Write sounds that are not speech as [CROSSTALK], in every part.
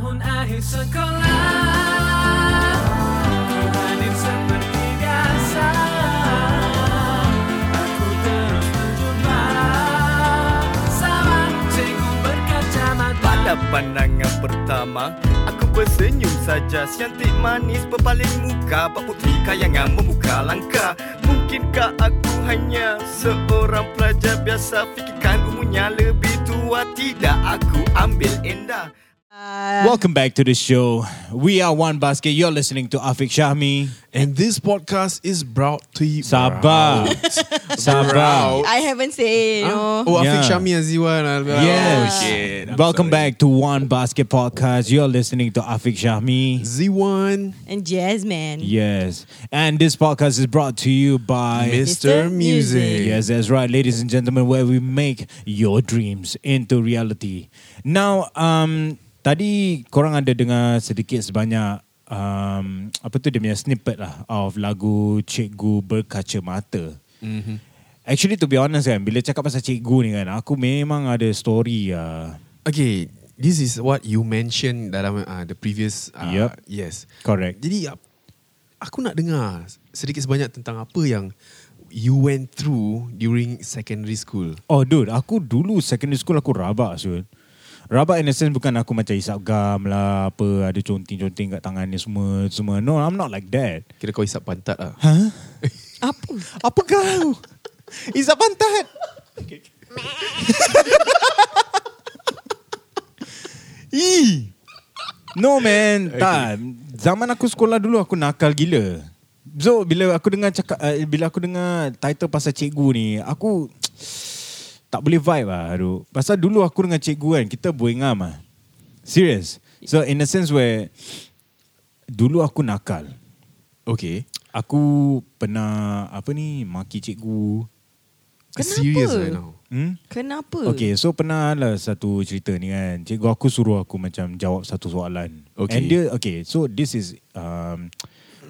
tahun akhir sekolah. Seperti biasa. Aku terus menjumpa Sama cikgu berkacamata Pada pandangan pertama Aku bersenyum saja. Cantik manis berpaling muka. Pak putri kayangan membuka langkah. Mungkinkah aku hanya Seorang pelajar? Biasa Fikirkan umurnya lebih tua. Tidak aku ambil endah Welcome back to the show. We are One Basket. You're listening to Afik Shahmi. And this podcast is brought to you. Sabar. [LAUGHS] Sabar. I haven't said, you know. Oh, Afiq Yeah. Syami Aziwan. Yes. Oh, shit. I'm Welcome sorry. back to One Basket Podcast. You're listening to Afik Shahmi. Z1, And Jasmine. Yes. And this podcast is brought to you by Mr. Mr. Music. Yes, that's right, ladies and gentlemen, where we make your dreams into reality. Now, um, tadi korang ada dengar sedikit sebanyak um, apa tu dia punya snippet lah of lagu Cikgu Berkaca Mata. Mhm. Actually, to be honest kan, bila cakap pasal cikgu ni kan, aku memang ada story uh, Okay, this is what you mentioned dalam uh, the previous. Uh, Yup. Yes. correct. Jadi, uh, aku nak dengar sedikit sebanyak tentang apa yang you went through during secondary school. Oh dude, aku dulu secondary school aku rabak Syul. Rabak in a sense bukan aku macam isap gam lah, apa ada conting-conting kat tangan ni semua, semua. No, I'm not like that. Kira kau isap pantat lah. [LAUGHS] Apa? Apa kau? Isap pantat. [LAUGHS] Ih. No man, okay. tak. Zaman aku sekolah dulu aku nakal gila. So bila aku dengar cakap uh, bila aku dengar title pasal cikgu ni, aku tak boleh vibe lah. Aduh. Pasal dulu aku dengan cikgu kan, kita boingam ah. Serious. So in a sense where dulu aku nakal. Okay. Aku pernah apa ni maki cikgu. Kenapa? Serious right now. Hmm? Kenapa? Okay, so pernah lah satu cerita ni kan. Cikgu aku suruh aku macam jawab satu soalan. Okay. And dia, okay, so this is um,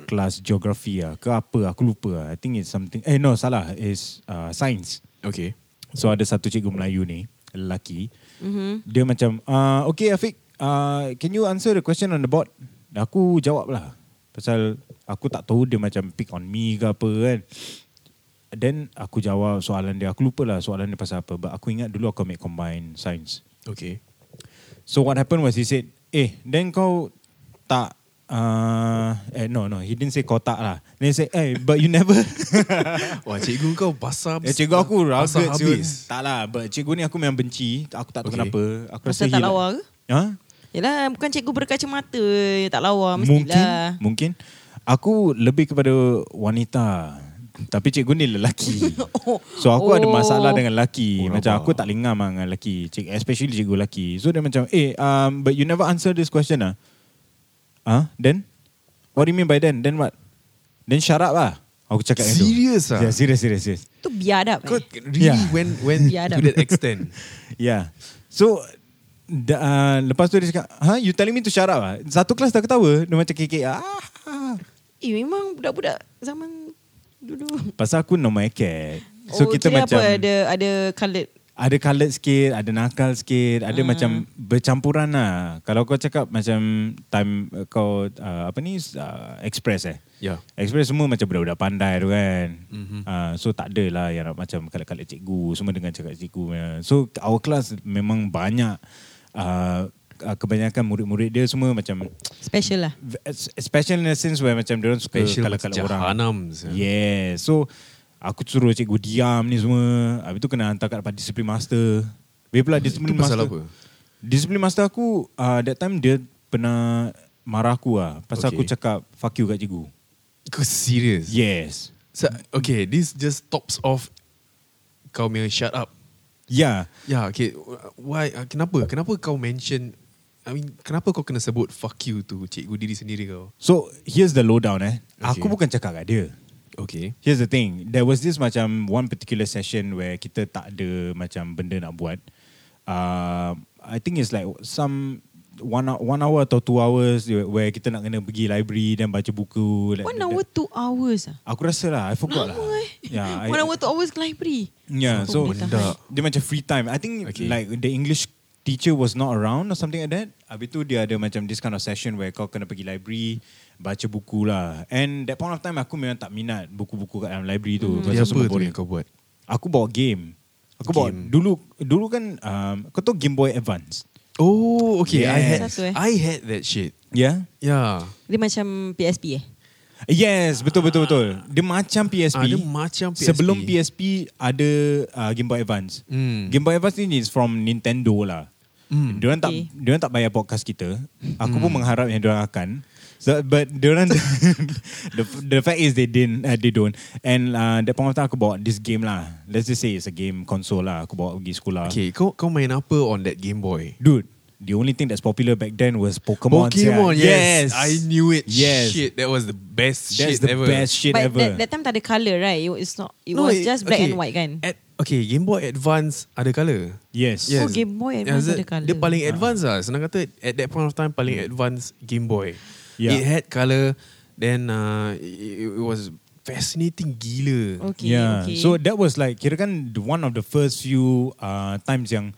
kelas geografi lah. Ke apa, aku lupa lah. I think it's something, eh no, salah. It's uh, science. Okay. So ada satu cikgu Melayu ni, lelaki. Mm-hmm. Dia macam, uh, okay Afiq, uh, can you answer the question on the board? Dan aku jawab lah. Pasal aku tak tahu dia macam pick on me ke apa kan. Then aku jawab soalan dia. Aku lupa lah soalan dia pasal apa. But aku ingat dulu aku ambil combine science. Okay. So what happened was he said, eh, then kau tak, uh, eh no no, he didn't say kau tak lah. Then he said, eh, but you never. [LAUGHS] Wah, cikgu kau basah. Ya cikgu aku rugged siul. habis. Tak lah, but cikgu ni aku memang benci. Aku tak tahu Okay. kenapa. Aku Pasal rasa tak lawa ke? Ha? Yelah, bukan cikgu berkacamata. Tak lawa, Mungkin, mestilah. mungkin. Aku lebih kepada wanita. Tapi cikgu ni lelaki. [LAUGHS] Oh. So aku ada Oh. masalah dengan lelaki. Oh, macam rabak. aku tak lengam lah dengan lelaki. Cik, especially cikgu lelaki. So dia macam, eh, um, but you never answer this question ah. Ah, then? What do you mean by then? Then what? Then shut up lah. Aku cakap tu. Serious ah? Yeah, serious, serious, serious. Tu biadab Kau eh. really Yeah. when [LAUGHS] when Biadab. to that extent. [LAUGHS] Yeah. So da, uh, lepas tu dia cakap, "Ha, you telling me to shut up ah?" Satu kelas dah ketawa, dia macam kekek. Ah. Eh, memang budak-budak zaman dulu. Pasal aku normal cat. So oh, kita kira macam apa? Ada, ada coloured. Ada colored sikit, ada nakal sikit, ada Ah. macam bercampuran lah. Kalau kau cakap macam time uh, kau uh, apa ni uh, express eh. Yeah. Express semua macam budak-budak pandai tu kan. Mhm. Uh, so tak ada lah yang nak macam kalat-kalat cikgu. Semua dengan cakap cikgu. So our class memang banyak uh, kebanyakan murid-murid dia semua macam Special lah. special in a sense where macam dia orang suka Special kalat-kalat macam orang. jahanam. Yeah. So aku suruh cikgu diam ni semua. Habis tu kena hantar kat depan disiplin master. Habis pula disiplin Itu pasal master. apa? Disiplin master aku uh, that time dia pernah marah aku lah. Pasal Okay. aku cakap fuck you kat cikgu. Kau serious? Yes. So, okay, this just tops off kau punya shut up. Yeah. Yeah, okay. Why? Uh, kenapa? Kenapa kau mention? I mean, kenapa kau kena sebut fuck you to cikgu diri sendiri kau? So here's the lowdown eh. Okay. Aku bukan cakap kat dia. Okay. Here's the thing. There was this macam one particular session where kita tak ada macam benda nak buat. Uh, I think it's like some one hour, one hour atau two hours where kita nak kena pergi library dan baca buku. like One that- hour, two hours ah. Aku rasa lah, I forgot Lama lah. eh. Yeah, [LAUGHS] I, One hour, two hours ke library. Yeah, so tahan? [LAUGHS] dia macam free time. I think Okay. like the English teacher was not around or something like that. Habis tu dia ada macam this kind of session where kau kena pergi library, baca buku lah. And that point of time aku memang tak minat buku-buku kat dalam library tu. Dia Pasal apa semua tu boring. yang kau buat? Aku bawa game. Aku bawa Game. dulu dulu kan um, kau tahu Game Boy Advance. Oh, okay. I had Satu, eh? I had that shit. Yeah. Yeah. Dia macam PSP eh? Yes, betul betul betul. Dia macam PSP. Ah, dia macam PSP. Sebelum PSP ada uh, Game Boy Advance. Hmm. Game Boy Advance ni is from Nintendo lah. Hmm. Diorang tak Okay. diorang tak bayar podcast kita. Aku pun mengharap yang diorang akan. So, but diorang [LAUGHS] the the fact is they didn't uh, they don't. And uh, that point of time aku bawa this game lah. Let's just say it's a game console lah. Aku bawa pergi sekolah. Okay, kau kau main apa on that Game Boy? Dude, the only thing that's popular back then was Pokemon. Pokemon, sia. yes. I knew it. Yes. Shit, that was the best That's shit the ever. best shit But ever. that, that time tak ada colour right? It was not. It No, was it- just black okay. and white kan? At, okay, Game Boy Advance ada colour. yes. Yes. Oh, Game Boy Yeah, Advance ada colour. Dia paling advance lah. Senang kata, at that point of time, paling advance Game Boy. Yeah. It had colour. Then uh, it, it was fascinating gila. Okay, yeah. okay. So that was like kira kan one of the first few uh, times yang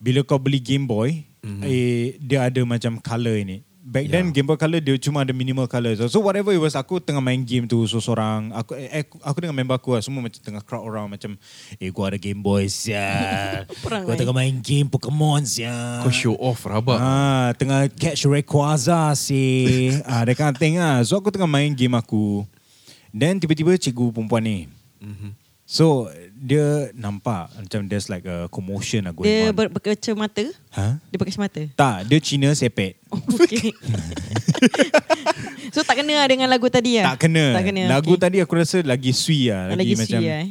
bila kau beli Game Boy, mm-hmm. eh, dia ada macam colour ini. Back yeah. then. Game Boy Color dia cuma ada minimal colour. So, so whatever it was aku tengah main game tu seorang aku eh, aku, aku dengan member aku lah semua macam tengah crowd around macam eh gua ada Game Boy sia. [LAUGHS] Gua eh. tengah main game Pokemon sia. Kau show off rabak. Ah, tengah catch Rayquaza si. [LAUGHS] ah, that kind of thing ah. So aku tengah main game aku. Then tiba-tiba cikgu perempuan ni. Mhm. So dia nampak macam there's like a commotion lah going Dia on. ber, berkacamata? ha? Dia berkacamata? Tak, dia Cina sepet. Oh, [LAUGHS] okay. [LAUGHS] so tak kena lah dengan lagu tadi lah? Tak kena. Tak kena. Lagu okay. tadi aku rasa lagi sui lah. Lagi, Lagi, lagi macam. lah eh.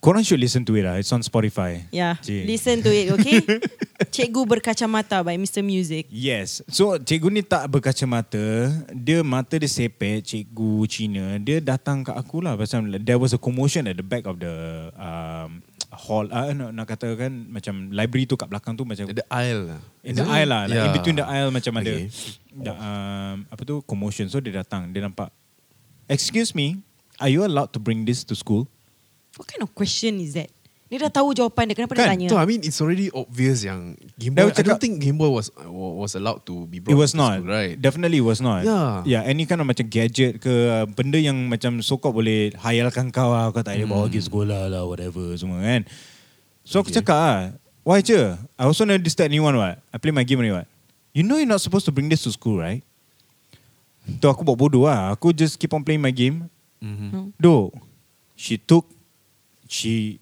Korang should listen to it lah. It's on Spotify. Yeah, Cik. listen to it, okay? [LAUGHS] Cikgu Berkacamata by Mr. Music. Yes. So cikgu ni tak berkacamata. Dia mata dia sepet, cikgu Cina. Dia datang kat aku lah. Pasal there was a commotion at the back of the um, hall. Uh, nak, nak katakan macam library tu kat belakang tu macam The aisle lah. In the aisle lah like Yeah. In between the aisle Macam ada Okay. the, um, Apa tu Commotion So dia datang Dia nampak Excuse me Are you allowed to bring this to school? What kind of question is that? Dia dah tahu jawapan dia. Kenapa Kan? dia tanya? So I mean it's already obvious yang Game Boy. I don't think Game Boy was was allowed to be It brought was to not school, right? Definitely it was not Yeah. Yeah any kind of macam gadget ke Benda yang macam So-called boleh Hayalkan kau lah Kau tak boleh bawa pergi sekolah lah Whatever semua kan So aku Okay. cakap ah, Why je I also never disturb anyone what I play my game only what You know you're not supposed to bring this to school right Tu aku buat bodoh lah Aku just keep on playing my game Mhm. No. Do She took She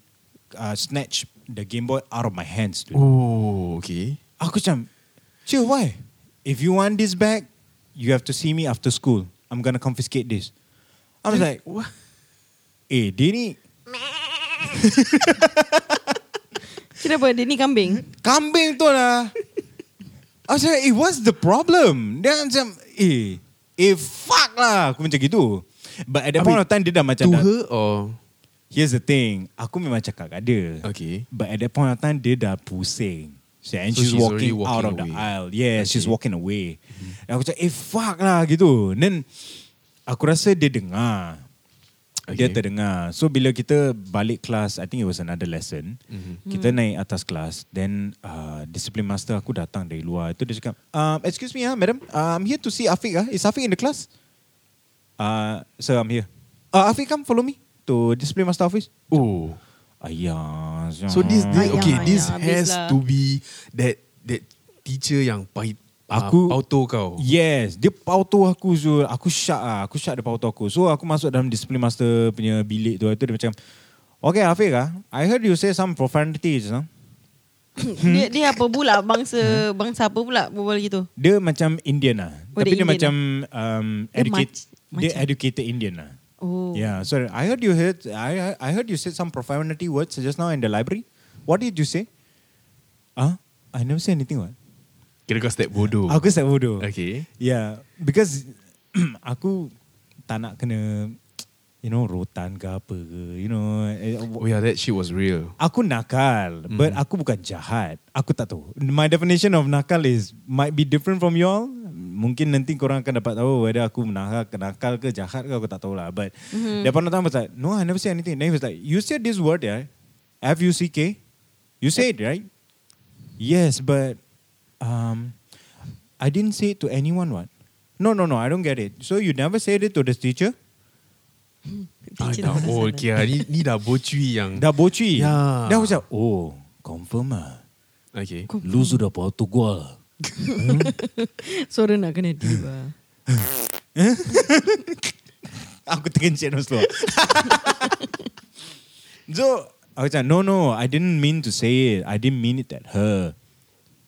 uh, Snatched The Game Boy out of my hands dude. Oh, okay. Aku macam Chill why If you want this back You have to see me after school I'm gonna confiscate this I was like What? Eh dia ni [LAUGHS] Kenapa? Dia ni kambing? Kambing tu lah I was like Eh what's the problem Dia macam Eh Eh fuck lah Aku macam gitu But at that point of time Dia dah macam To dah, her or Here's the thing Aku memang cakap kat dia okay? But at that point of time Dia dah pusing So, and So she's, she's walking, already out walking of the away. aisle Yeah she's Okay. walking away mm-hmm. Aku cakap Eh fuck lah gitu Then Aku rasa dia dengar Dia Okay. terdengar So bila kita balik kelas I think it was another lesson Mhm. Kita naik atas kelas Then uh, Discipline master aku datang dari luar Itu dia cakap um, Excuse me ah, madam uh, I'm here to see Afiq ah. Is Afiq in the class? Uh, sir I'm here uh, Afiq come follow me To discipline master office Oh. Ayah So this, this Ayah, okay, this ayah, has lah. to be that that teacher yang pahit Aku- uh, auto kau. Yes, dia pauto aku Zul. Aku syak lah. Aku syak dia pauto aku. So aku masuk dalam discipline master punya bilik tu. Itu dia macam, Okay Afiq ah, I heard you say some profanities. Huh? [COUGHS] dia, dia apa pula? Bangsa bangsa apa pula berbual gitu? Dia macam Indian lah. Oh, Tapi dia dia, Indian macam um, Dia educate, mac- dia macam- educated Indian lah. Oh. Yeah, so I heard you heard I I heard you said some profanity words just now in the library. What did you say? Ah, I never say anything. What? Kira kau step bodoh. Aku step bodoh. Okay. Yeah, because [CLEARS THROAT] aku tak nak kena you know rotan ke apa ke, you know. eh, Oh yeah, that shit was real. Aku nakal, but aku bukan jahat. Aku tak tahu. My definition of nakal is might be different from y'all. Mungkin nanti korang akan dapat tahu whether aku nakal, nakal ke jahat ke aku tak tahu lah. But mm-hmm. that point of time I was like, no, I never say anything. Then he was like, you said this word, yeah? F-U-C-K? You say it, right? Yes, but um, I didn't say it to anyone. What? No, no, no. I don't get it. So you never said it to the teacher? [LAUGHS] Ah, dah, oh, okay. Ni, ni dah bocui yang... Dah bocui. Ya. Dah macam, oh, confirm lah. Okay. Lu sudah patut gua. [LAUGHS] Suara nak kena tiba. [LAUGHS] Aku terkencit no slow. so, aku macam, no, no. I didn't mean to say it. I didn't mean it at her.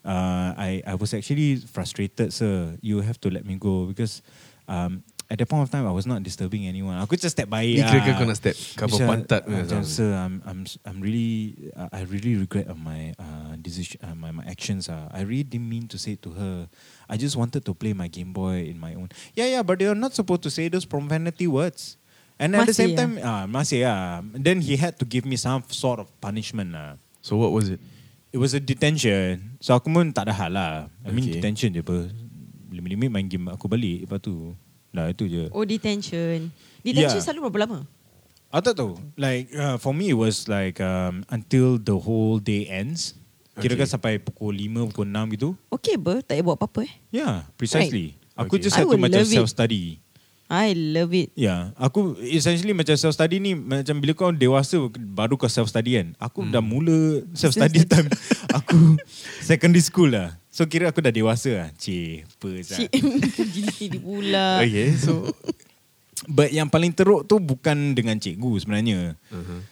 Uh, I I was actually frustrated, sir. You have to let me go because um, at that point of time I was not disturbing anyone. Aku just step by. Ni ah. kira kau nak step cover Macam, pantat macam, something? Sir, I'm I'm I'm really uh, I really regret of my uh, decision uh, my my actions. Uh. I really didn't mean to say it to her. I just wanted to play my Game Boy in my own. Yeah, yeah, but you're not supposed to say those profanity words. And at the Masih, same time, ah, masih ah. Then he had to give me some sort of punishment lah. So what was it? It was a detention. So aku pun tak ada hal lah. I mean Okay. detention je apa. Limit-limit main game aku balik. Lepas tu. Dah itu je. Oh detention. Detention Yeah. selalu berapa lama? Aku tak tahu. Like uh, for me it was like um, until the whole day ends. Kira kan Okay. sampai pukul 5, pukul 6 gitu. Okay ber, tak payah buat apa-apa eh. Yeah, precisely. Aku Okay. just I had to macam self-study. I love it. Ya, yeah, aku essentially macam self study ni macam bila kau dewasa baru kau self study kan. Aku hmm. dah mula self study [LAUGHS] time aku secondary school lah. So kira aku dah dewasa lah. Cik, apa Cik, [LAUGHS] gini pula. Okay, so but yang paling teruk tu bukan dengan cikgu sebenarnya. Uh-huh.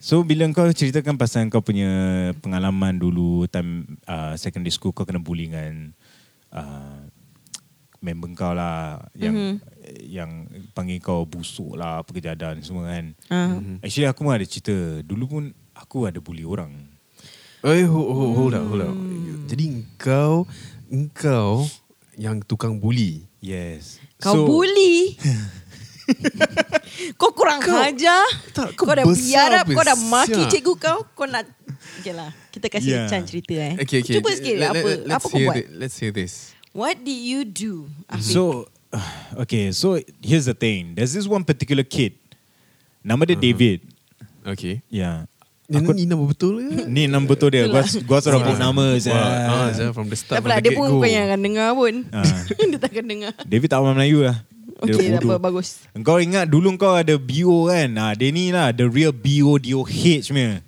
So bila kau ceritakan pasal kau punya pengalaman dulu time uh, secondary school kau kena bully dengan uh, member kau lah yang Mhm. yang panggil kau busuk lah apa kejadian semua kan. Ah. Actually aku pun ada cerita. Dulu pun aku ada bully orang. Eh, hold, hold, hold up, hold up. Jadi engkau, engkau yang tukang bully. Yes. Kau bully. [LAUGHS] kau kurang Kau- ajar. Tak, Kau, kau dah besar biarap, kau dah besar. maki cikgu kau. Kau nak... Okay lah. Kita kasih Yeah. Chan cerita eh. Okay, okay. Cuba sikit Let- apa, let- let's apa kau hear buat. thi- let's hear this. What did you do? Afiq? So [SIGHS] okay, so here's the thing. There's this one particular kid. Nama dia Uh-huh. David. Okay. Yeah. Ni, Aku, ni nama betul ke? [LAUGHS] ni nama betul dia. Gua gua suruh sebut nama Wah, ah, saya. saya from the start. tak the dia pun bukan yang akan dengar pun. Ah. [LAUGHS] dia tak akan dengar. David tak faham Melayu lah. Dia Okay, tak bodoh. apa, bagus. Engkau ingat dulu kau ada BO kan? Ah, dia ni lah, the real BO DOH punya.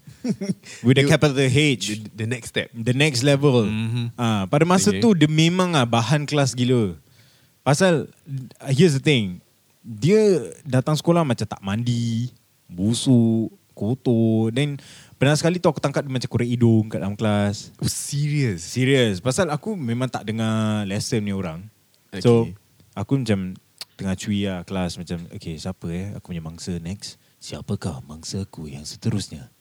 With the You- capital The, H. the next step. The next level. Mhm. Ah, pada masa Okay. tu dia memang ah bahan kelas gila. Pasal uh, here's the thing. Dia datang sekolah macam tak mandi, busuk, kotor. Then pernah sekali tu aku tangkap dia macam korek hidung kat dalam kelas. Oh, serious? Serius. Pasal aku memang tak dengar lesson ni orang. So Okay. aku macam tengah cuy lah kelas macam okay siapa eh aku punya mangsa next. Siapakah mangsa aku yang seterusnya?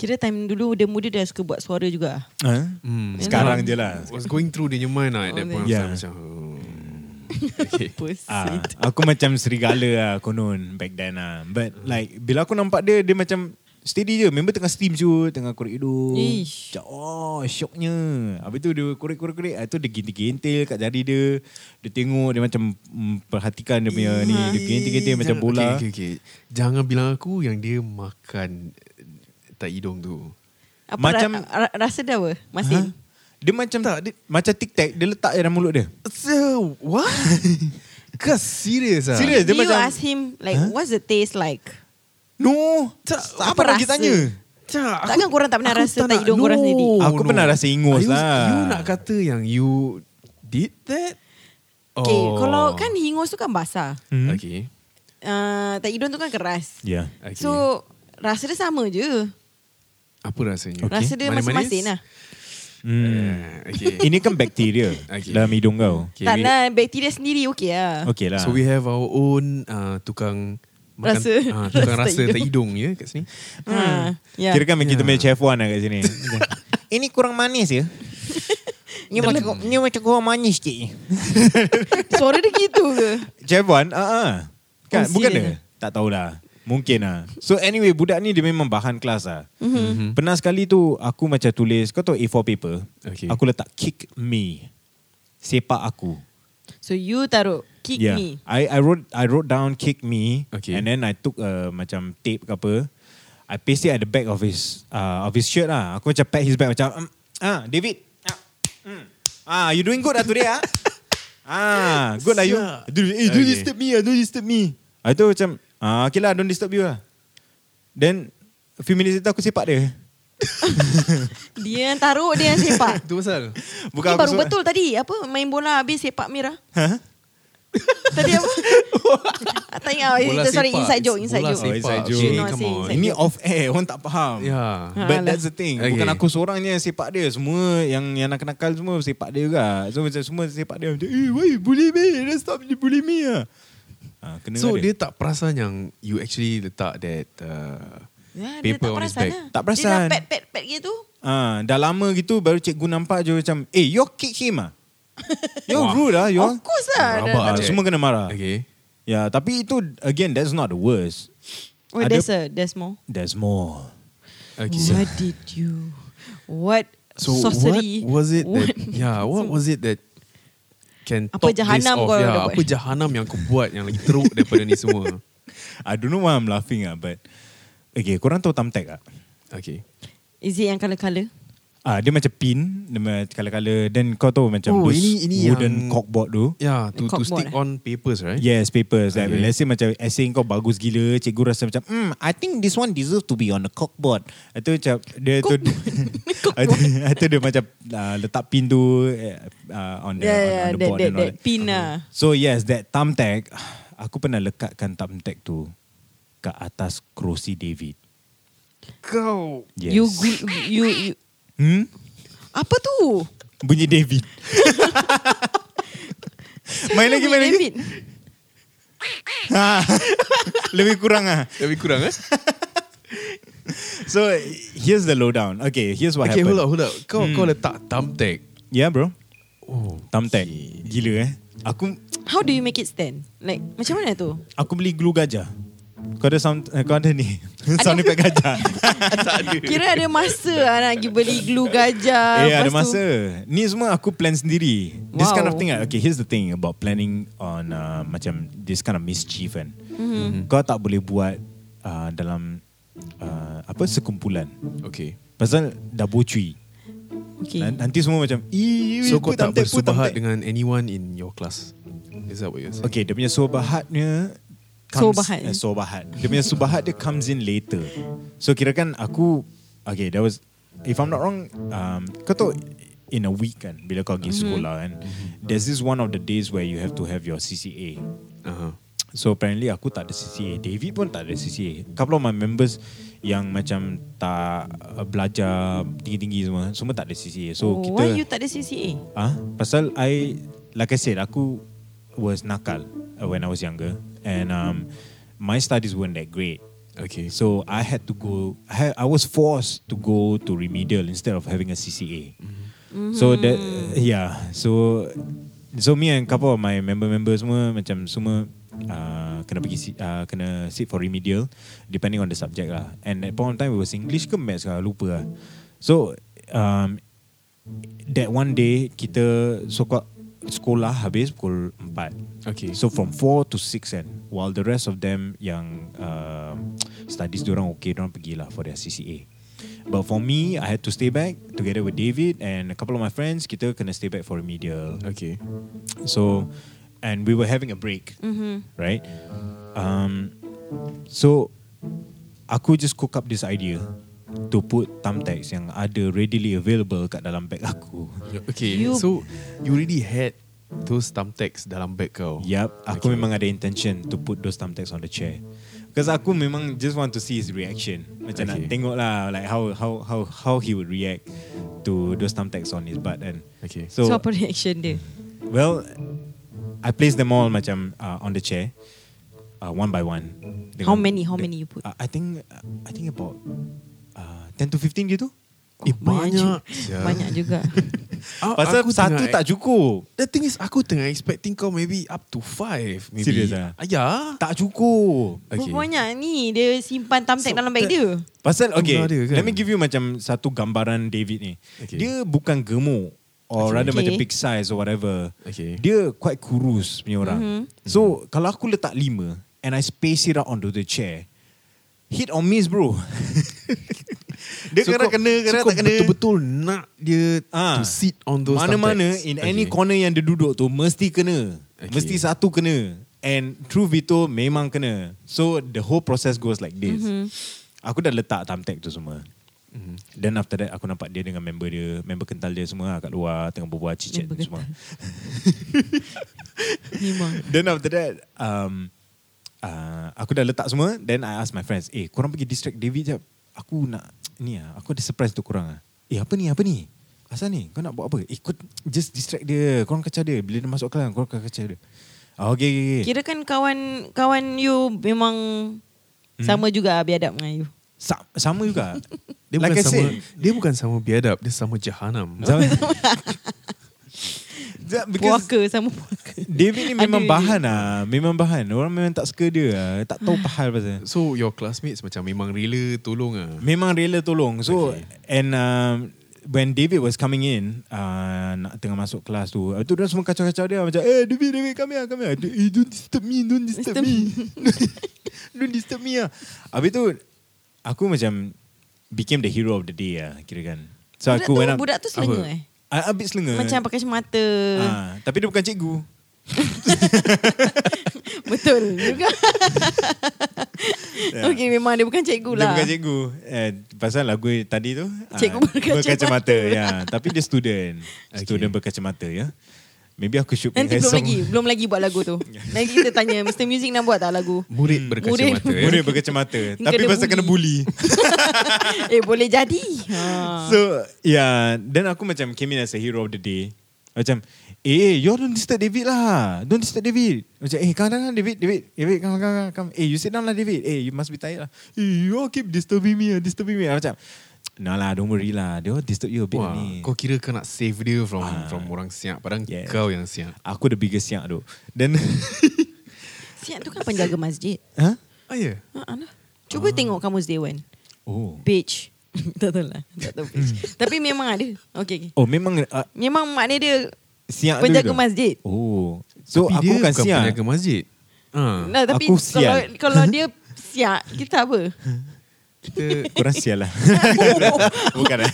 Kira time dulu dia muda dia suka buat suara juga. Ha? Hmm. Sekarang je lah. was going through dia mind lah at that Oh, point yeah. Macam, oh. [LAUGHS] okay. Ah, aku macam serigala lah konon back then lah. But like bila aku nampak dia dia macam steady je. Member tengah steam je, tengah korek hidung. Ish. Macam, oh, syoknya. Habis tu dia korek-korek-korek. Habis tu dia gintil-gintil kat jari dia. Dia tengok, dia macam mm, perhatikan dia punya ni. Dia gintil-gintil macam bola. Okay, okay, okay. Jangan bilang aku yang dia makan tak hidung tu. Apa Macam- ra- ra- rasa dia apa? Masin. Ha? Dia macam tak, dia, macam tic-tac. Dia letak dalam mulut dia. So, what? [LAUGHS] Kau serius ah? Serious? Dia you macam- ask him like Huh? what's the taste like? No. Tak, apa apa lagi rasa? tanya? Tak, Takkan korang tak pernah aku rasa tak hidung korang sendiri? Aku pernah rasa ingus you- lah. You nak kata yang you did that? Okay, Oh. kalau kan hingus tu kan basah. Hmm? Okay. Uh, tak hidung tu kan keras. Ya. okay. So rasa dia sama je. Apa rasanya? Okay. Rasa dia Manis-manis? masing-masing lah. Hmm. Eh, okay. Ini kan bakteria Okay. dalam hidung kau. Okay, tak lah, bakteria sendiri okey lah. Okay lah. So we have our own uh, tukang Rasa. [LAUGHS] uh, tukang Rasa rasa tak hidung ya kat sini. Ha, ya. Kira kan kita Ya. punya chef one lah kat sini. [LAUGHS] Ini kurang manis ya? Ini macam ini macam kurang manis cik. [LAUGHS] Suara dia gitu ke? Chef one, ah ah. Kan Oh, bukan dia? Tak tahulah. Mungkin lah. So anyway, budak ni dia memang bahan kelas lah. Mhm. Pernah sekali tu aku macam tulis, kau tahu A4 paper? Okay. Aku letak kick me. Sepak aku. So you taruh kick yeah. me. I I wrote I wrote down kick me Okay. and then I took uh, macam tape ke apa. I paste it at the back of his uh, of his shirt lah. Aku macam pat his back macam um, Ah, David. Ah, hmm. ah you doing good ah today ah? [LAUGHS] ah, good lah you. Do, eh, don't Okay. disturb me ah, don't disturb me. Itu macam, ah, okay lah, don't disturb you lah. Then, a few minutes later aku sepak dia. [LAUGHS] Dia yang taruh, dia yang sepak. Tu pasal. Bukan baru betul tadi. Apa? Main bola habis sepak Mira. Ha? Tadi apa? [LAUGHS] Tak ingat. Bola Itu, sorry, sepak. inside joke. Inside Bola joke. Oh, inside sepak. joke. Okay, No, come on. inside Ini joke. off air, orang tak faham. Ya. But Alah. that's the thing. Okay. Bukan aku seorang je yang sepak dia. Semua yang yang nakal-nakal semua sepak dia juga. So macam semua sepak dia. Macam, eh, why you bully me? Don't stop you bully me lah. Ha, kena So dengan dia tak perasan yang you actually letak that uh, dia paper tak on his perasan back. lah. Tak perasan. Dia dah pet-pet-pet gitu. Ah, dah lama gitu baru cikgu nampak je macam, eh, you kick him ah. [LAUGHS] You rude ah, you. Of course lah. Rabak Ah, semua kena marah. Okay. Ya, tapi itu again that's not the worst. Oh, Ada- there's, a, there's more. There's more. Okay. What did you... What So sorcery... what was it that what- yeah, what [LAUGHS] was it that can Apa top jahanam this off? kau yeah, apa jahanam yang kau buat yang lagi teruk daripada ni semua? [LAUGHS] I don't know why I'm laughing ah, but okay, korang tahu thumbtack ah? Okay. Is it yang colour-colour? Ah, dia macam pin, dia macam kala-kala dan kau tahu macam Oh, those ini- ini wooden yang- corkboard tu. Yeah, to to Corkboard stick eh? on papers, right? Yes, papers. Like, Okay. let's say macam essay kau bagus gila, cikgu rasa macam, hmm, I think this one deserve to be on the corkboard. Itu macam, dia tu, [LAUGHS] [LAUGHS] itu dia macam uh, letak pin tu uh, on the, Yeah, on, yeah, on the that, board that, and all that that. pin lah. So yes, that thumbtack, [SIGHS] aku pernah lekatkan thumbtack tu kat atas kerusi David. Kau. Yes. You, gu- you, you... hmm? Apa tu? Bunyi David. [LAUGHS] main lagi, main lagi. David. Ha. Lebih kurang ah. Lebih kurang eh? [LAUGHS] So here's the lowdown. Okay, here's what okay, happened. hold up, hold up. Kau Hmm. kau letak thumbtack. Yeah, bro. Oh, Thumbtack. okay. Gila eh. Aku How do you make it stand? Like, macam mana tu? aku beli glue gajah. Kau ada sound eh, kau ada ni. [LAUGHS] sound effect gajah. [LAUGHS] Kira ada masa lah nak pergi beli glue gajah. Eh, ada lepas tu- masa. Ni semua aku plan sendiri. This Wow. kind of thing. Okay, here's the thing about planning on uh, macam this kind of mischief kan. Mhm. Kau tak boleh buat uh, dalam uh, apa sekumpulan. Okay. Pasal dah bocui. Okay. Nan- Nanti semua macam, "Ih, So kau tak bersubahat thumbtack." dengan anyone in your class? Is that what you're saying? Okay, dia punya sobahatnya Sobahat. eh, sobahat. Dia punya sobahat dia comes in later. So kira kan aku okay, that was if I'm not wrong, um, kau tahu in a week kan bila kau pergi sekolah kan, there's this one of the days where you have to have your CCA. Uh-huh. So apparently aku tak ada CCA. David pun tak ada CCA. Couple of my members yang macam tak uh, belajar tinggi-tinggi semua, semua tak ada CCA. So oh, kita why you tak ada CCA? Ah, pasal I like I said aku was nakal uh, when I was younger and um my studies weren't that great. Okay. So I had to go I, had, I was forced to go to remedial instead of having a CCA. So that yeah, so so me and couple of my member-member semua macam semua uh, kena pergi uh, kena sit for remedial depending on the subject lah. And at point of time it was English ke maths lah, lupa lah. So um, that one day kita so sekolah habis pukul 4. Okay. So from 4 to 6 kan While the rest of them Yang uh, [TSK] Studies diorang okay Diorang pergilah for their CCA But for me I had to stay back Together with David And a couple of my friends Kita kena stay back for remedial Okay. [TSK] So And we were having a break Mm-hmm. Right um, So Aku just cook up this idea To put thumbtacks Yang ada readily available Kat dalam bag aku Okay. You- So you already had those thumbtacks dalam bag kau. Yup, aku Okay. memang ada intention to put those thumbtacks on the chair. Because aku memang just want to see his reaction. Macam nak Okay. tengok lah like how how how how he would react to those thumbtacks on his butt and Okay. So, so, apa reaction dia? well I placed them all macam uh, on the chair uh, one by one. How many? How many you put? Uh, I think uh, I think about 10 to 15 gitu. Eh, banyak. juga. Banyak juga. [LAUGHS] Ah, Pasal aku satu tengah- tak cukup. The thing is aku tengah expecting kau maybe up to five. Maybe. Serious ah? Ah, ya. Tak cukup. Okay. Banyak ni dia simpan thumbtack So, dalam bag dia. Pasal okay, ada kan? let me give you macam satu gambaran David ni. Okay. Dia bukan gemuk or Okay. rather Okay. macam big size or whatever. Okay. Dia quite kurus punya orang. Mhm. So kalau aku letak lima and I space it out onto the chair, hit or miss bro. [LAUGHS] dia So kena, so kadang tak kena. Betul-betul nak dia Ah. to sit on those Mana-mana in any Okay. corner yang dia duduk tu mesti kena. Okay. Mesti satu kena. And truth itu memang kena. So the whole process goes like this. Mhm. Aku dah letak thumbtack tu semua. Mhm. Then after that aku nampak dia dengan member dia, member kental dia semua lah kat luar tengah berbual cicit semua. [LAUGHS] Memang. Then after that um, uh, Aku dah letak semua Then I ask my friends Eh korang pergi distract David jap Aku nak Ni lah Aku ada surprise untuk korang lah Eh apa ni apa ni? Asal ni? Kau nak buat apa? Eh kau just distract dia. Korang kacau dia. Bila dia masuk kelas Korang kacau dia. Oh, Okay okay, okay. Kira kan kawan kawan you memang Hmm. sama juga biadab dengan you. Sa- Sama juga. Dia Like bukan I sama said. dia bukan sama biadab, dia sama jahanam. sama, [LAUGHS] Puaka sama puaka. David ni memang Ada bahan lah Memang bahan Orang memang tak suka dia lah Tak tahu pahal pasal So your classmates macam memang rela tolong ah. Memang rela tolong. So Okay. and um, when David was coming in, uh, nak tengah masuk kelas tu, uh, tu dia semua kacau-kacau dia macam, eh David, David, come here, come here. Eh, don't disturb me, don't disturb me. [LAUGHS] don't disturb me lah. Habis tu, aku macam became the hero of the day lah, kira kan. So budak aku tu, went up, budak tu selenga eh. Uh, a bit selenga. Macam pakai semata. Ah, tapi dia bukan cikgu. [LAUGHS] Betul juga. [LAUGHS] okay, memang dia bukan cikgu Dia lah. bukan cikgu. Eh, pasal lagu tadi tu Cikgu ah, berkacamata. berkacamata ya. Tapi dia student. [LAUGHS] Okay. Student berkacamata ya. Maybe aku should Nanti belum song. lagi, belum lagi buat lagu tu. [LAUGHS] Nanti kita tanya Mr. Music nak buat tak lagu? Murid berkacamata ya. Murid berkacamata. Tapi Kena pasal kena bully. [LAUGHS] eh boleh jadi. Ha. so yeah, then aku macam came in as a hero of the day. Macam, eh, you don't disturb David lah. Don't disturb David. Macam, eh, come down, David, David, David, come, come, come, come. Eh, you sit down lah, David. Eh, you must be tired lah. Eh, you all keep disturbing me, disturbing me. Macam, nah lah, don't worry lah. They all disturb you a bit Wah, ni. kau kira kau nak save dia from Ah. from orang siap padahal Yeah. kau yang siap. Aku the biggest siap tu. Then, [LAUGHS] Siap tu kan penjaga masjid. huh? Ah ya. Ha, lah. Cuba tengok kamu Dewan. Oh. Page. [LAUGHS] tak tahu lah. Tak tahu page. Tapi memang ada. Okay, okay. Oh, memang uh, Memang maknanya dia siap penjaga tu. masjid. Oh. So, Tapi aku dia bukan siap. penjaga masjid. Ah, Nah, tapi Aku kalau sial. kalau dia siap, kita apa? [LAUGHS] kita Korang sial lah. [LAUGHS] Bukan lah.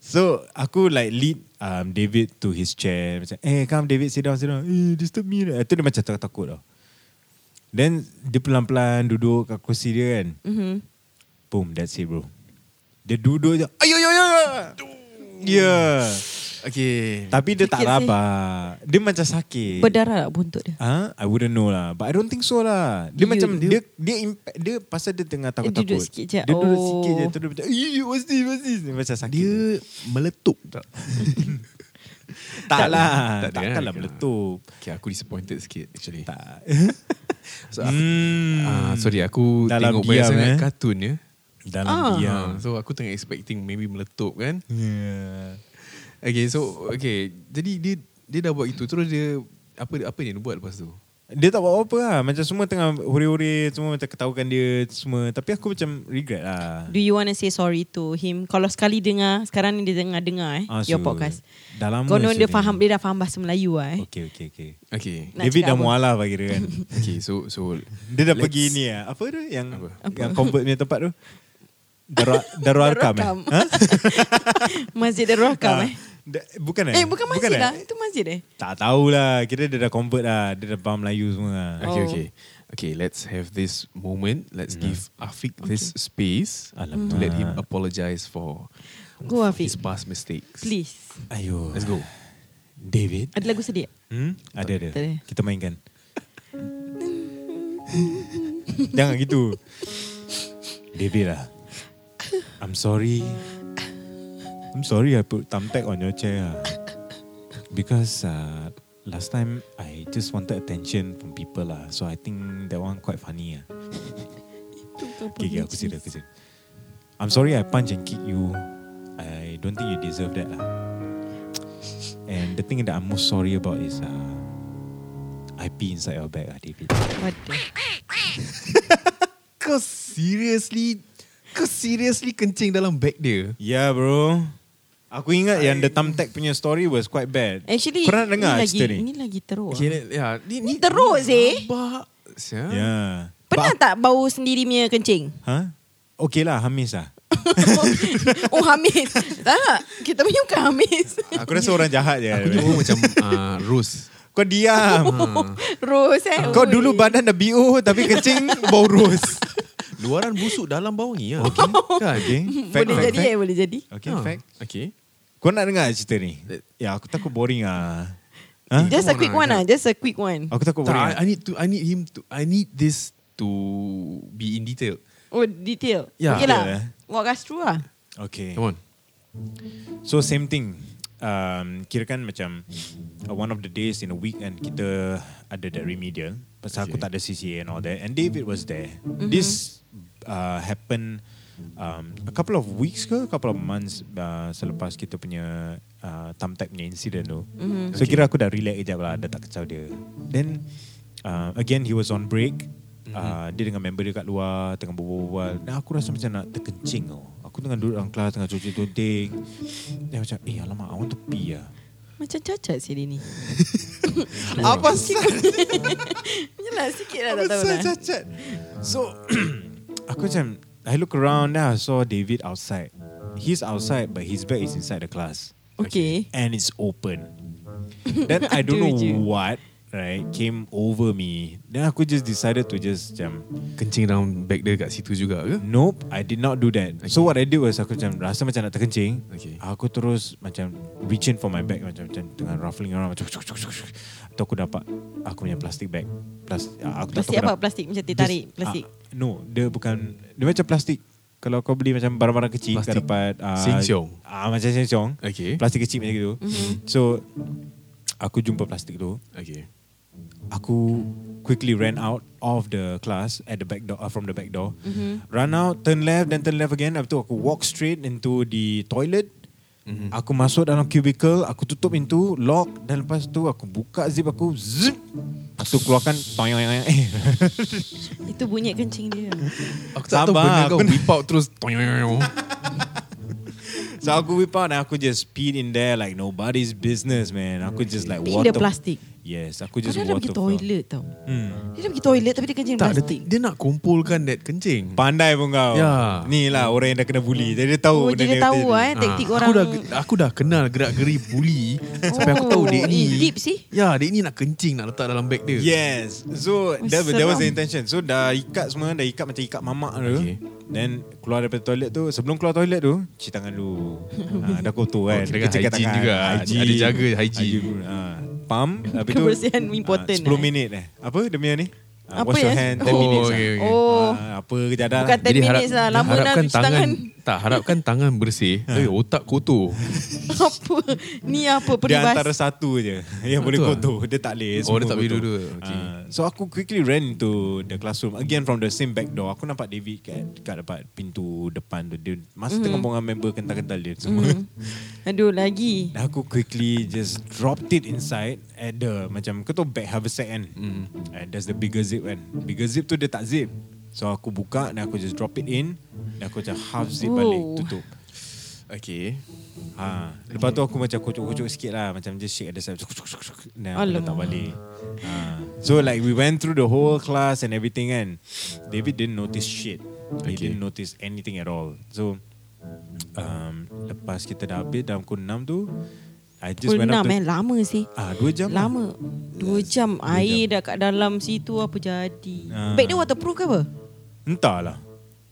So aku like lead um, David to his chair. Macam eh come David sit down sit down. Eh disturb me. Lah Itu dia macam takut tau. Then dia pelan-pelan duduk kat kursi dia kan. Mhm. Boom that's it bro. Dia duduk je. Ayo yo yo yo Yeah Okay. Tapi dia tak rabak Dia macam sakit Berdarah tak buntut dia? Ah, I wouldn't know lah. But I don't think so lah. Dia You- macam dia- dia dia impact, dia pasal dia tengah takut-takut. duduk sikit je. Dia duduk Oh. sikit je terus macam, "Eh, what's this? What's this?" Dia macam sakit. Dia meletup tak? [LAUGHS] tak lah. tak ada, Takkan kan? lah meletup. Okay, aku disappointed sikit actually. Tak. [LAUGHS] So, aku, Hmm. ah, sorry, aku Dalam tengok banyak sangat eh. kartun ya. Dalam Ah. diam. Ah, so aku tengah expecting maybe meletup kan. Yeah. Okay, so okay. Jadi dia dia dah buat itu terus dia apa apa dia buat lepas tu? Dia tak buat apa-apa lah. Macam semua tengah huri-huri, semua macam ketahukan dia semua. Tapi aku macam regret lah. Do you want to say sorry to him? Kalau sekali dengar, sekarang ni dia tengah dengar eh, Ah, your so, podcast. Dah lama Konon dia faham, dia dah faham bahasa Melayu lah eh. Okay, okay, okay. Okay. Nak David dah mualah bagi dia kan. [LAUGHS] Okay, so so Dia dah pergi ni lah. Apa tu? Yang Apa? yang convert punya tempat tu? Darul Darul Arkam eh? Ha? [LAUGHS] Masjid Darul Arkam Ah, eh. da- bukan eh? Eh bukan masjid eh? lah, itu masjid eh. Tak tahulah. Kira dia dah convert lah. Dia dah faham Melayu semua lah. Okay, Oh. okay. Okay, let's have this moment. Let's Hmm. give Afiq this space Alamak. to let him apologize for Go Afiq. his past mistakes. Please. Ayo. Let's go. David. Ada lagu sedih? Hmm? Ada ada. Tak ada. Kita mainkan. [LAUGHS] Jangan gitu. [LAUGHS] David lah. I'm sorry. I'm sorry I put thumbtack on your chair. lah. Because uh, last time I just wanted attention from people lah. So I think that one quite funny lah. Okay, okay, aku serius, aku serius. I'm sorry I punch and kick you. I don't think you deserve that lah. And the thing that I'm most sorry about is uh, I pee inside your bag lah, David. Waduh. [LAUGHS] Kau seriously Kau seriously kencing dalam bag dia? Yeah, bro. Aku ingat yang the thumbtack punya story was quite bad. Actually, Korang ni dengar lagi, cerita ni? Ini lagi teruk. Okay, ah. ya, ni, Ni teruk, sih. Nampak. Yeah. Pernah tak bau sendiri punya kencing? Ha? Okey lah, Hamis lah. [LAUGHS] oh Hamis Tak Kita punya bukan Hamis Aku rasa orang jahat je. Aku ni baru macam uh, Rose. Kau diam. [LAUGHS] Rose eh Kau dulu badan dah BO tapi kencing bau rose. [LAUGHS] Luaran busuk dalam wangi lah. Okay. Kan? [LAUGHS] Okay. Boleh jadi eh Boleh jadi Okay, Ha, fact. Okay. Kau nak dengar cerita ni? Ya, aku takut boring ah. Ha? Just a quick one lah Just a quick one Aku takut Tak, boring. I, I need to. I need him to. I need this to be in detail. Oh detail Ya. Okay lah Detail, eh. Walk us through lah Okay. Come on. So same thing. Um, kira kan macam uh, one of the days in a week and kita ada that remedial. Pasal aku tak ada CCA and all that. And David was there. This uh, happened um, a couple of weeks ke, a couple of months uh, selepas kita punya uh, thumb tap punya incident tu. So kira aku dah relax kejap lah, dah tak kacau dia. Then uh, again he was on break. Uh, dia dengan member dia kat luar Tengah berbual-bual. Dan aku rasa macam nak terkencing tau. Aku tengah duduk dalam kelas Tengah cuci tunting Dia macam Eh alamak I want to pee lah Macam cacat sih dia ni. [LAUGHS] Apa sah? [LAUGHS] Yelah sikit lah Apa tak tahu sah lah. cacat? So [CLEARS THROAT] Aku macam I look around Then I saw David outside He's outside But his bag is inside the class Okay And it's open [LAUGHS] Then I don't know Aduh je. what Right Came over me Then aku just decided to just Macam Kencing dalam bag dia kat situ juga ke? Nope, I did not do that. Okay. So what I did was aku macam rasa macam nak terkencing. Okay. Aku terus macam reaching for my bag macam macam tengah ruffling around macam [LAUGHS] Atau aku dapat aku punya plastic bag. Plus, aku tak Plastik tahu apa? Plastik macam tarik Just- Plastik ah, no, dia bukan dia macam plastik. Kalau kau beli macam barang-barang kecil Plastik kau dapat uh. Ah macam Sheng Siong. Okay. Plastik kecil macam gitu. Mhm. So aku jumpa plastik tu. Okay. Aku quickly ran out of the class at the back door uh, from the back door. Mhm. Run out, turn left, then turn left again. Lepas tu aku walk straight into the toilet. Mhm. Aku masuk dalam cubicle, aku tutup pintu, lock dan lepas tu aku buka zip aku, zip. Lepas tu keluarkan toyong eh. [LAUGHS] Itu bunyi kencing dia Aku tak tahu Sabar, benda kau aku- whip out terus. [LAUGHS] so aku whip out and aku just peed in there like nobody's business man. Aku just like In water. the plastic Yes, aku just Padahal dia water. pergi toilet tau Hmm. Dia dah pergi toilet Tapi dia kencing tak, dia, plastik dia nak kumpulkan that kencing. Pandai pun kau. Ya. Ni lah orang yang dah kena bully. Jadi dia tahu. Oh benda jadi ni dia tahu betul. eh Taktik Ah, orang Aku dah aku dah kenal gerak-geri bully sampai aku tahu dek ni. eh, Deep sih Ya, dek ni nak kencing nak letak dalam beg dia. Yes. So that, seram. that was the intention. So dah ikat semua, dah ikat macam ikat mamak tu. Okay. Then keluar daripada toilet tu, sebelum keluar toilet tu, cuci tangan dulu. ha, [LAUGHS] dah kotor kan. Oh, kira kan hygiene juga. Ada jaga hygiene. Ha. Pump. Habis tu, Kebersihan important, ah, 10 eh. minit eh. Apa dia punya ni? Ah, Apa wash your hand 10 Oh, minutes. okay, lah. okay. Oh Ah, apa kejadah Bukan 10 minutes lah Lama dah harapkan cuci tangan Tak, harapkan tangan bersih. Tapi otak kotor. [LAUGHS] Apa Ni apa Dia peribas antara satu je Yang boleh kotor Dia tak boleh Oh, dia tak boleh dua-dua. Okay. Ah, So aku quickly ran into The classroom Again from the same back door Aku nampak David kat, kat depan pintu depan tu Dia masa tengah Mhm. dengan member kental-kental dia semua Aduh lagi Dan aku quickly just dropped it inside At the Macam kau tahu bag haversack kan Mm. And that's the bigger zip kan Bigger zip tu dia tak zip So aku buka Dan aku just drop it in Dan aku macam half zip Oh. balik Tutup Okay. Ha, lepas tu aku macam kocok-kocok sikit lah Macam just shake at the side. Dan aku Alamak. letak balik ha. So like we went through the whole class and everything kan David didn't notice shit He Okay. didn't notice anything at all So um, Lepas kita dah habis dalam pukul 6 tu I just Pukul went up 6 to eh Lama sih Ah, dua jam lah. Lama Dua jam Air dah kat dalam situ Apa jadi Ah. Bag dia waterproof ke apa Entahlah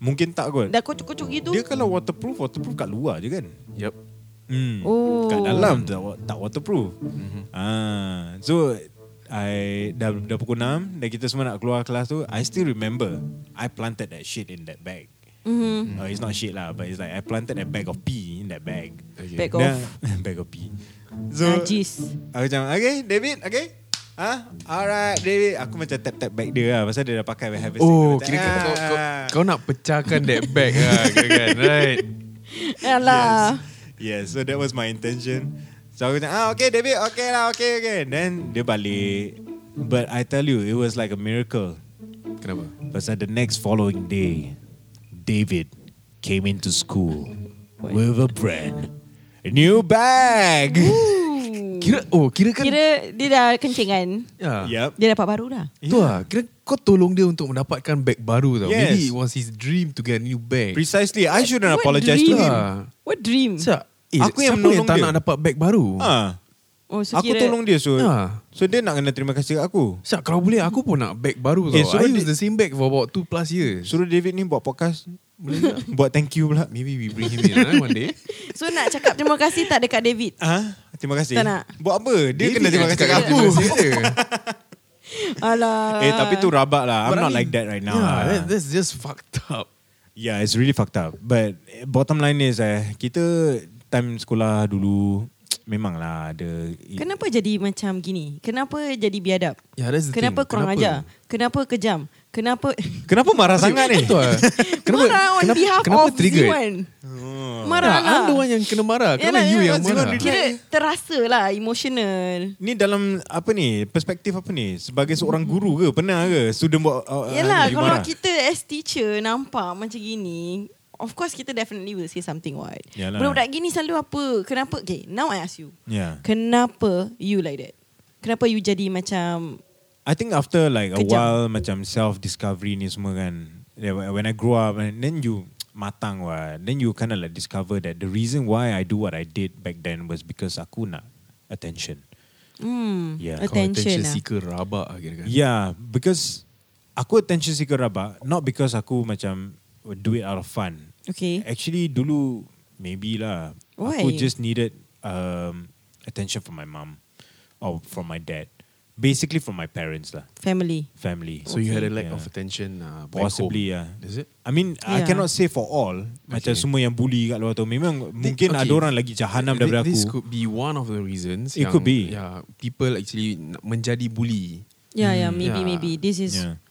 Mungkin tak kot Dah kocok-kocok gitu Dia kalau waterproof Waterproof kat luar je kan Yep. Hmm. Oh. Kat dalam tak, tak waterproof. Mm-hmm. Ah, so I dah dah pukul 6 dan kita semua nak keluar kelas tu, I still remember I planted that shit in that bag. Mhm. Uh, it's not shit lah, but it's like I planted a bag of pee in that bag. Okay. Bag of [LAUGHS] bag of pee. So Najis aku macam, okay David, okay. Ha? Alright David Aku macam tap-tap bag dia lah Pasal dia dah pakai a Oh, kira kau, kau, kau, Ah. kau nak pecahkan that bag lah, [LAUGHS] kira kan, right? Alah Yes, so that was my intention. So aku cakap, ah okay David, okay lah, okay, okay. Then dia balik. But I tell you, it was like a miracle. Kenapa? Pasal the next following day, David came into school with a brand new bag. Kira oh kira kan Kira dia dah kencing kan ya. Yep. Dia dapat baru dah Tu lah Kira kau tolong dia untuk mendapatkan bag baru tau Yes. Maybe it was his dream to get a new bag Precisely. I shouldn't What apologize to dream? him. Ah. What dream Siap eh, Aku yang siapa menolong tak dia. nak dapat bag baru Ah, Oh so aku kira tolong dia so. Ya. So dia nak kena terima kasih kat aku. Siap kalau boleh aku pun nak bag baru tau Eh, suruh I use dia- the same bag for about 2 plus years Suruh David ni buat podcast. Boleh tak? [LAUGHS] buat thank you pula. Maybe we bring him in eh, one day [LAUGHS] So nak cakap terima kasih tak dekat David Ah, terima kasih. Tak nak? Buat apa? Dia David kena terima kasih kat aku. [LAUGHS] Alah Eh tapi tu rabak lah. I'm But I not mean, like that right now. Yeah, lah. that, that's just fucked up Yeah, it's really fucked up. But bottom line is eh, kita time sekolah dulu memang lah ada. Kenapa jadi macam gini Kenapa jadi biadab Yeah, that's the Kenapa thing. kurang Kenapa? ajar Kenapa kejam Kenapa Kenapa marah sangat ni? Betul lah. [LAUGHS] Kenapa, Marah on kenapa, behalf kenapa of triggered? Ziwan Oh. Marah Nah, lah the one yang kena marah. Kenapa Yalah, you yalah, yang marah? Kira terasa lah Emotional Ni dalam apa ni? Perspektif apa ni? Sebagai seorang guru ke? Pernah ke student buat uh, Yelah you kalau marah? kita as teacher Nampak macam gini Of course kita definitely will say something what Yalah. Budak-budak gini selalu apa Kenapa Okay now I ask you Yeah. Kenapa you like that Kenapa you jadi macam I think after like a Kejam. while macam self discovery ni semua kan. When- When I grow up and then you matang what. Then you kind of like discover that the reason why I do what I did back then was because aku nak attention. hmm, Yeah, Kau Attention attention lah seeker rabak lah kira. Yeah, because aku attention seeker rabak, not because aku macam do it out of fun. Okay Actually dulu maybe lah. Why? Aku just needed um, attention from my mom or from my dad. Basically from my parents lah, Family family. So you had a lack Yeah. of attention uh, back Possibly home. yeah. Is it? I mean I Yeah. cannot say for all Macam Okay. semua yang bully kat luar tu Memang mungkin okay. ada orang lagi jahanam daripada This aku could be one of the reasons It yang, could be. Yeah, people actually menjadi bully. Yeah yeah maybe Yeah. maybe This is yeah.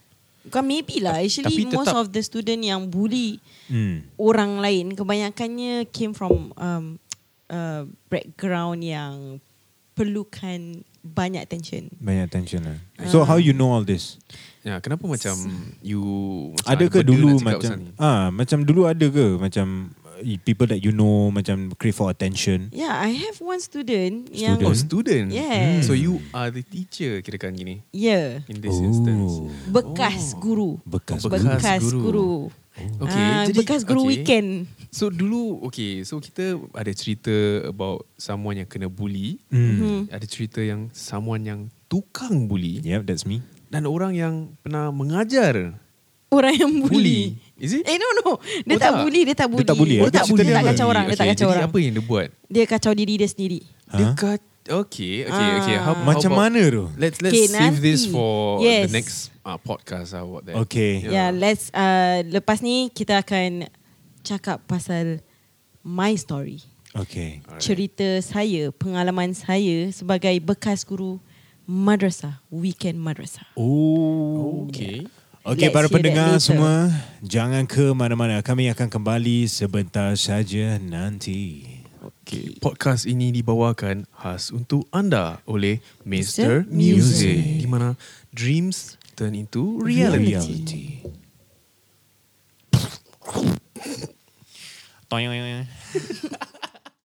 Bukan maybe lah Actually Tapi most tetap- of the student yang bully hmm. Orang lain Kebanyakannya came from um, uh, Background yang Perlukan banyak attention Banyak attention lah So how you know all this? Ya, kenapa macam you macam Ada ke dulu nak cakap macam ah Macam dulu ada ke Macam uh, People that you know Macam crave for attention Yeah I have one student, Yang Oh, student. Yes. So you are the teacher kirakan gini Yeah in this instance. Bekas Oh. guru Bekas Oh, guru. bekas Bekas guru. guru, Okay, Ah, jadi- Bekas guru okay. weekend So dulu okay, so kita ada cerita about someone yang kena bully. hmm. Hmm. Ada cerita yang someone yang tukang bully Yep that's me dan orang yang pernah mengajar Orang yang bully, bully. Is it? Eh no no Dia Oh, tak tak? bully Dia tak bully tak bully, Dia eh? tak bully dia Dia tak kacau orang Dia tak Okay, kacau jadi orang apa yang dia buat? Dia kacau diri dia sendiri Dia Ha? kat Okay, okay, Ah. okay. How, Macam how about, mana tu? Let's let's Okay, save this nanti. for Yes. the next uh, podcast about that. Okay. Ya yeah, let's uh, Lepas ni Kita akan Cakap pasal My story Okay Alright. Cerita saya Pengalaman saya Sebagai bekas guru Madrasah Weekend madrasah Oh Okay. Okey Let's para pendengar semua Jangan ke mana-mana Kami akan kembali sebentar saja nanti Okay. Podcast ini dibawakan khas untuk anda oleh Mr. Mr. Music. Music. Di mana dreams turn into reality. Reality Toing [LAUGHS]